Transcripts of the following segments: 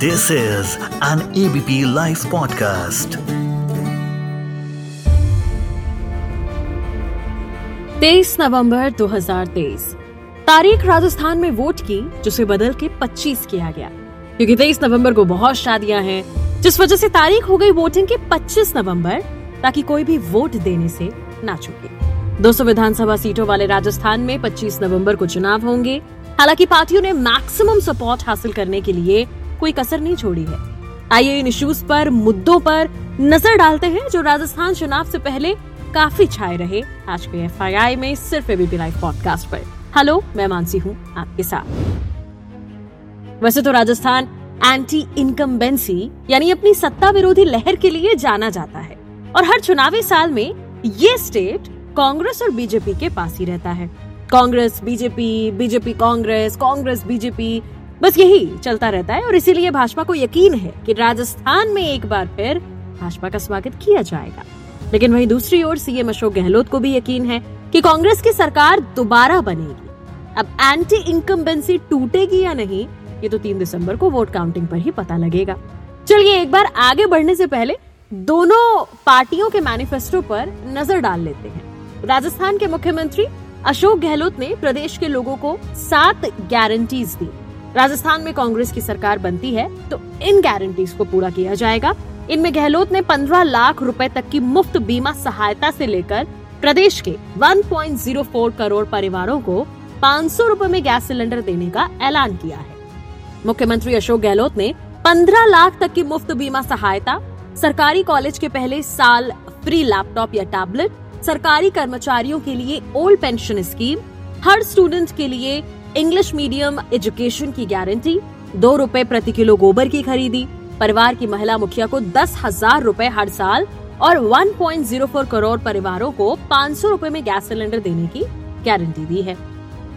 This is an ABP live podcast तेईस नवंबर 2023 तारीख राजस्थान में वोट की, जिसे बदल के 25 किया गया। क्योंकि 23 नवंबर को बहुत शादियाँ हैं, जिस वजह से तारीख हो गई वोटिंग के 25 नवंबर, ताकि कोई भी वोट देने से ना चुके 200 विधानसभा सीटों वाले राजस्थान में 25 नवंबर को चुनाव होंगे। हालाँकि पार्टियों ने मैक्सिमम सपोर्ट हासिल करने के लिए कोई कसर नहीं छोड़ी है। आइए इन इश्यूज़ पर, मुद्दों पर नज़र डालते हैं, जो राजस्थान चुनाव से पहले काफ़ी छाए रहे। आज के एफ़ में सिर्फ़ एबीपी लाइव पॉडकास्ट पर। हेलो, मैं मानसी हूँ आपके साथ। वैसे तो राजस्थान एंटी इनकम्बेंसी यानी अपनी सत्ता विरोधी लहर के लिए जाना जाता है। और हर चुनावी साल में ये स्टेट कांग्रेस और बीजेपी के पास ही रहता है। Congress, BJP BJP Congress Congress, BJP बस यही चलता रहता है और इसीलिए भाजपा को यकीन है कि राजस्थान में एक बार फिर भाजपा का स्वागत किया जाएगा। लेकिन वहीं दूसरी ओर सीएम अशोक गहलोत को भी यकीन है कि कांग्रेस की सरकार दोबारा बनेगी। अब एंटी इनकम्बेंसी टूटेगी या नहीं, ये तो तीन दिसंबर को वोट काउंटिंग पर ही पता लगेगा। चलिए एक बार आगे बढ़ने से पहले दोनों पार्टियों के मैनिफेस्टो पर नज़र डाल लेते हैं। राजस्थान के मुख्यमंत्री अशोक गहलोत ने प्रदेश के लोगों को सात गारंटीज दी। राजस्थान में कांग्रेस की सरकार बनती है तो इन गारंटीज को पूरा किया जाएगा। इनमें गहलोत ने 15 लाख रुपए तक की मुफ़्त बीमा सहायता से लेकर प्रदेश के 1.04 करोड़ परिवारों को 500 रुपए में गैस सिलेंडर देने का ऐलान किया है। मुख्यमंत्री अशोक गहलोत ने 15 लाख तक की मुफ़्त बीमा सहायता, सरकारी कॉलेज के पहले साल फ्री लैपटॉप या टैबलेट, सरकारी कर्मचारियों के लिए ओल्ड पेंशन स्कीम, हर स्टूडेंट के लिए इंग्लिश मीडियम एजुकेशन की गारंटी, दो रुपए प्रति किलो गोबर की खरीदी, परिवार की महिला मुखिया को दस हज़ार रूपए हर साल और 1.04 करोड़ परिवारों को 500 रुपए में गैस सिलेंडर देने की गारंटी दी है।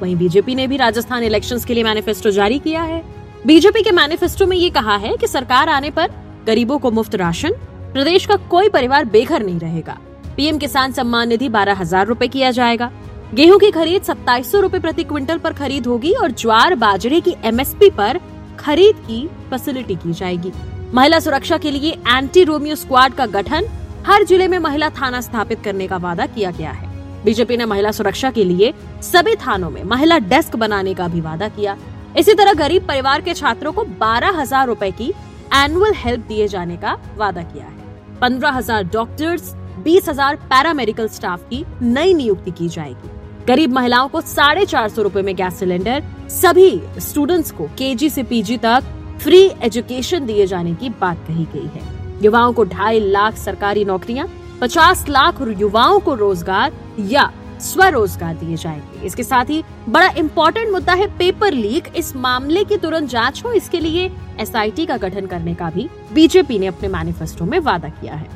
वहीं बीजेपी ने भी राजस्थान इलेक्शंस के लिए मैनिफेस्टो जारी किया है। बीजेपी के मैनिफेस्टो में ये कहा है कि सरकार आने पर गरीबों को मुफ़्त राशन, प्रदेश का कोई परिवार बेघर नहीं रहेगा। पीएम किसान सम्मान निधि बारह हज़ार रूपए किया जाएगा। गेहूँ की खरीद सत्ताईस सौ प्रति क्विंटल पर खरीद होगी और ज्वार बाजरे की एमएसपी पर खरीद की फैसिलिटी की जाएगी। महिला सुरक्षा के लिए एंटी रोमियो स्क्वाड का गठन हर ज़िले में महिला थाना स्थापित करने का वादा किया गया है। बीजेपी ने महिला सुरक्षा के लिए सभी थानों में महिला डेस्क बनाने का भी वादा किया। इसी तरह गरीब परिवार के छात्रों को बारह हज़ार रूपए की एनुअल हेल्प दिए जाने का वादा किया है। पंद्रह हज़ार डॉक्टर्स बीस हज़ार पैरामेडिकल स्टाफ की नई नियुक्ति की जाएगी। गरीब महिलाओं को साढ़े चार सौ रूपए में गैस सिलेंडर, सभी स्टूडेंट्स को केजी से पीजी तक फ्री एजुकेशन दिए जाने की बात कही गई है। युवाओं को ढाई लाख सरकारी नौकरियाँ, पचास लाख युवाओं को रोज़गार या स्वरोजगार दिए जाएँगे। इसके साथ ही बड़ा इम्पोर्टेंट मुद्दा है पेपर लीक इस मामले की तुरंत जाँच हो, इसके लिए एसआईटी का गठन करने का भी बीजेपी ने अपने मैनिफेस्टो में वादा किया है।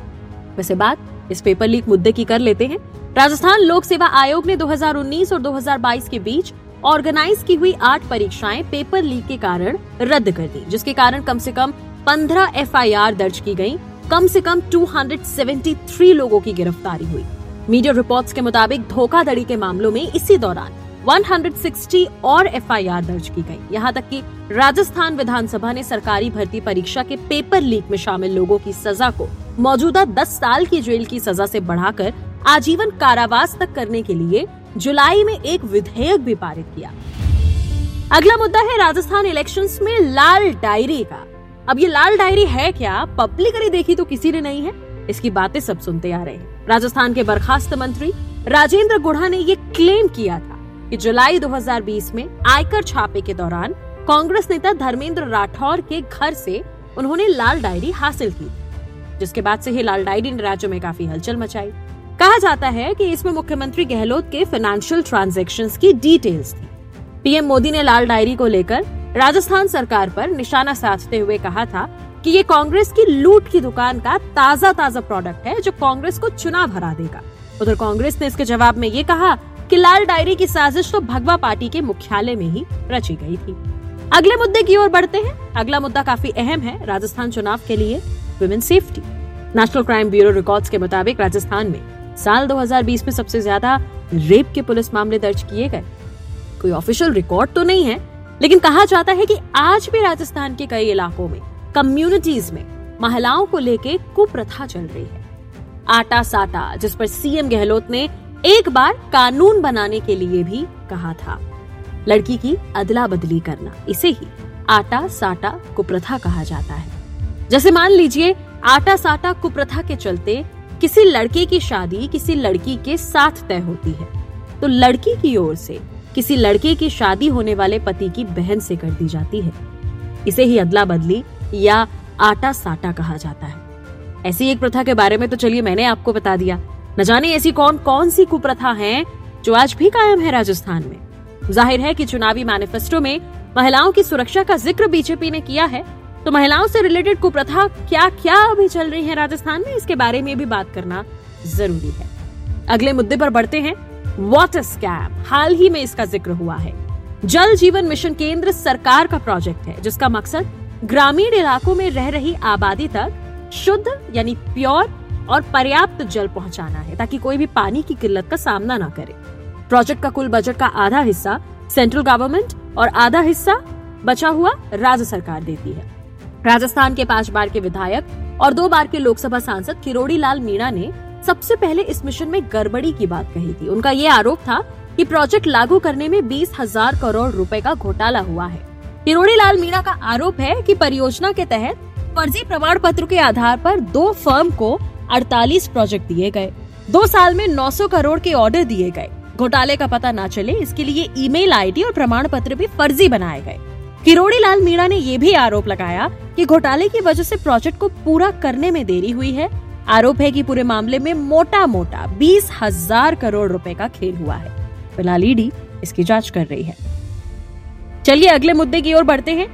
वैसे बात, इस पेपर लीक मुद्दे की कर लेते हैं। राजस्थान लोक सेवा आयोग ने 2019 और 2022 के बीच ऑर्गेनाइज की हुई आठ परीक्षाएँ पेपर लीक के कारण रद्द कर दी, जिसके कारण कम से कम 15 एफआईआर दर्ज की गई। कम से कम 273 लोगों की गिरफ्तारी हुई। मीडिया रिपोर्ट्स के मुताबिक धोखाधड़ी के मामलों में इसी दौरान 160 और एफआईआर दर्ज की गई। यहाँ तक कि राजस्थान विधानसभा ने सरकारी भर्ती परीक्षा के पेपर लीक में शामिल लोगों की सजा को मौजूदा 10 साल की जेल की सजा से बढ़ाकर आजीवन कारावास तक करने के लिए जुलाई में एक विधेयक भी पारित किया। अगला मुद्दा है राजस्थान इलेक्शंस में लाल डायरी का। अब ये लाल डायरी है क्या? पब्लिकली देखी तो किसी ने नहीं है। इसकी बातें सब सुनते आ रहे हैं। राजस्थान के बर्खास्त मंत्री राजेंद्र गुढ़ा ने ये क्लेम किया था कि जुलाई 2020 में आयकर छापे के दौरान कांग्रेस नेता धर्मेंद्र राठौर के घर से उन्होंने लाल डायरी हासिल की। जिसके बाद से ही लाल डायरी ने राज्य में काफ़ी हलचल मचाई। कहा जाता है कि इसमें मुख्यमंत्री गहलोत के फाइनेंशियल ट्रांजैक्शंस की डिटेल्स थी। पीएम मोदी ने लाल डायरी को लेकर राजस्थान सरकार पर निशाना साधते हुए कहा था कि ये कांग्रेस की लूट की दुकान का ताज़ा ताज़ा प्रोडक्ट है जो कांग्रेस को चुनाव हरा देगा। उधर कांग्रेस ने इसके जवाब में ये कहा कि लाल डायरी की साजिश तो भगवा पार्टी के मुख्यालय में ही रची गई थी। अगले मुद्दे की ओर बढ़ते हैं। अगला मुद्दा काफ़ी अहम है राजस्थान चुनाव के लिए women safety National Crime Bureau Records के मुताबिक राजस्थान में साल 2020 में सबसे ज़्यादा रेप के पुलिस मामले दर्ज किए गए। कोई ऑफिशियल रिकॉर्ड तो नहीं है, लेकिन कहा जाता है कि आज भी राजस्थान के कई इलाकों में कम्युनिटीज में महिलाओं को लेके कुप्रथा चल रही है। आटा साटा जिस पर सीएम गहलोत ने एक बार कानून बनाने के लिए भी कहा था। लड़की की अदला बदली करना, इसे ही आटा साटा कुप्रथा कहा जाता है। जैसे मान लीजिए आटा साटा कुप्रथा के चलते किसी लड़के की शादी किसी लड़की के साथ तय होती है। तो लड़की की ओर से किसी लड़के की शादी होने वाले पति की बहन से कर दी जाती है। इसे ही अदला बदली या आटा साटा कहा जाता है। ऐसी एक प्रथा के बारे में तो चलिए मैंने आपको बता दिया। न जाने ऐसी कौन कौन सी कुप्रथा है जो आज भी कायम है राजस्थान में। ज़ाहिर है कि चुनावी मैनिफेस्टो में महिलाओं की सुरक्षा का ज़िक्र बीजेपी ने किया है। तो महिलाओं से रिलेटेड कुप्रथा क्या क्या अभी चल रही है राजस्थान में? इसके बारे में भी बात करना ज़रूरी है। अगले मुद्दे पर बढ़ते हैं। वाटर स्कैम हाल ही में इसका ज़िक्र हुआ है। जल जीवन मिशन केंद्र सरकार का प्रोजेक्ट है, जिसका मकसद ग्रामीण इलाकों में रह रही आबादी तक शुद्ध यानी प्योर और पर्याप्त जल पहुंचाना है, ताकि कोई भी पानी की किल्लत का सामना ना करे। प्रोजेक्ट का कुल बजट का आधा हिस्सा सेंट्रल गवर्नमेंट और आधा हिस्सा बचा हुआ राज्य सरकार देती है। राजस्थान के पाँच बार के विधायक और दो बार के लोकसभा सांसद किरोड़ी लाल मीणा ने सबसे पहले इस मिशन में गड़बड़ी की बात कही थी। उनका ये आरोप था कि प्रोजेक्ट लागू करने में बीस हज़ार करोड़ रुपए का घोटाला हुआ है। किरोड़ी लाल मीणा का आरोप है कि परियोजना के तहत फर्जी प्रमाण पत्र के आधार पर दो फर्म को 48 प्रोजेक्ट दिए गए। दो साल में 900 करोड़ के ऑर्डर दिए गए। घोटाले का पता न चले, इसके लिए ईमेल आईडी और प्रमाण पत्र भी फर्जी बनाए गए। किरोड़ी लाल मीणा ने ये भी आरोप लगाया कि घोटाले की वजह से प्रोजेक्ट को पूरा करने में देरी हुई है। आरोप है कि पूरे मामले में मोटा मोटा बीस हज़ार करोड़ रुपए का खेल हुआ है। फ़िलहाल ईडी इसकी जाँच कर रही है। चलिए अगले मुद्दे की ओर बढ़ते हैं।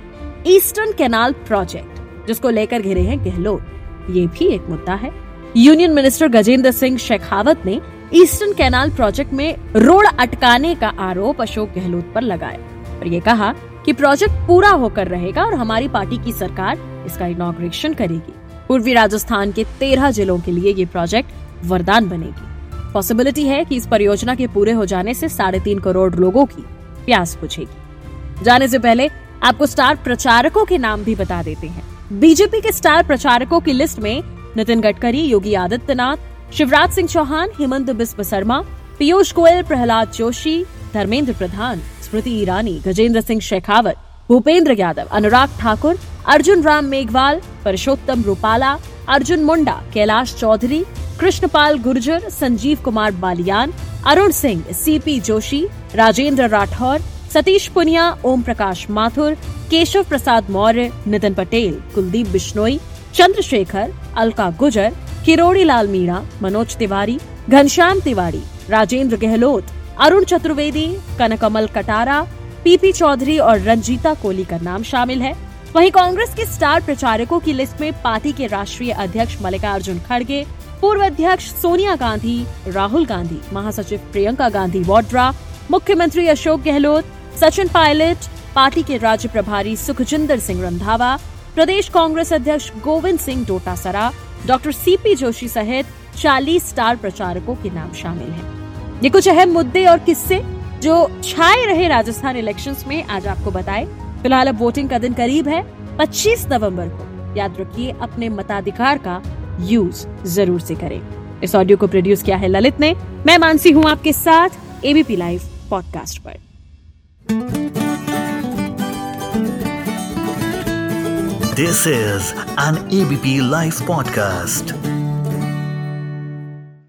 ईस्टर्न कैनाल प्रोजेक्ट, जिसको लेकर घिरे हैं गहलोत। ये भी एक मुद्दा है। यूनियन मिनिस्टर गजेंद्र सिंह शेखावत ने ईस्टर्न कैनाल प्रोजेक्ट में रोड अटकाने का आरोप अशोक गहलोत पर लगाया और ये कहा कि प्रोजेक्ट पूरा होकर रहेगा और हमारी पार्टी की सरकार इसका इनॉग्रेशन करेगी। पूर्वी राजस्थान के तेरह जिलों के लिए ये प्रोजेक्ट वरदान बनेगी। पॉसिबिलिटी है कि इस परियोजना के पूरे हो जाने से साढ़े तीन करोड़ लोगों की प्यास बुझेगी। जाने से पहले आपको स्टार प्रचारकों के नाम भी बता देते हैं। बीजेपी के स्टार प्रचारकों की लिस्ट में Nitin Gadkari, Yogi Adityanath, Shivraj Singh Chouhan, Himanta Biswa Sarma, Piyush Goyal, Pralhad Joshi, Dharmendra Pradhan. Smriti Irani Gajendra Singh Shekhawat, Bhupender Yadav, Anurag Thakur, Arjun Ram Meghwal Parshottam Rupala, Arjun Munda, Kailash Choudhary, Krishanpal Gurjar, Sanjeev Kumar Balyan, Arun Singh C P Joshi, Rajendra Rathore, Satish Poonia Om Prakash Mathur, Keshav Prasad Maurya, Nitin Patel, Kuldeep Bishnoi, Chandrashekhar, Alka Gujar Kirodi Lal Meena, Manoj Tiwari, Ghanshyam Tiwari, Rajendra Gehlot Arun Chaturvedi, Kanakmal Katara, PP Chaudhary और रंजीता कोहली का नाम शामिल है वहीं कांग्रेस के star प्रचारकों की list में पार्टी के राष्ट्रीय अध्यक्ष मल्लिकार्जुन खड़गे, पूर्व अध्यक्ष सोनिया गांधी, राहुल गांधी, महासचिव प्रियंका गांधी वाड्रा, मुख्यमंत्री अशोक गहलोत, सचिन पायलट, पार्टी के राज्य प्रभारी सुखजिंदर सिंह रंधावा, प्रदेश कांग्रेस अध्यक्ष गोविंद सिंह डोटासरा, डॉक्टर सीपी जोशी सहित 40 स्टार प्रचारकों के नाम शामिल हैं। ये कुछ अहम मुद्दे और किस्से जो छाए रहे राजस्थान इलेक्शंस में आज आपको बताए। फ़िलहाल अब वोटिंग का दिन करीब है। 25 नवंबर को याद रखिए, अपने मताधिकार का यूज़ ज़रूर से करें। इस ऑडियो को प्रोड्यूस किया है ललित ने। मैं मानसी हूँ आपके साथ एबीपी लाइव पॉडकास्ट पर। This is an ABP Life podcast.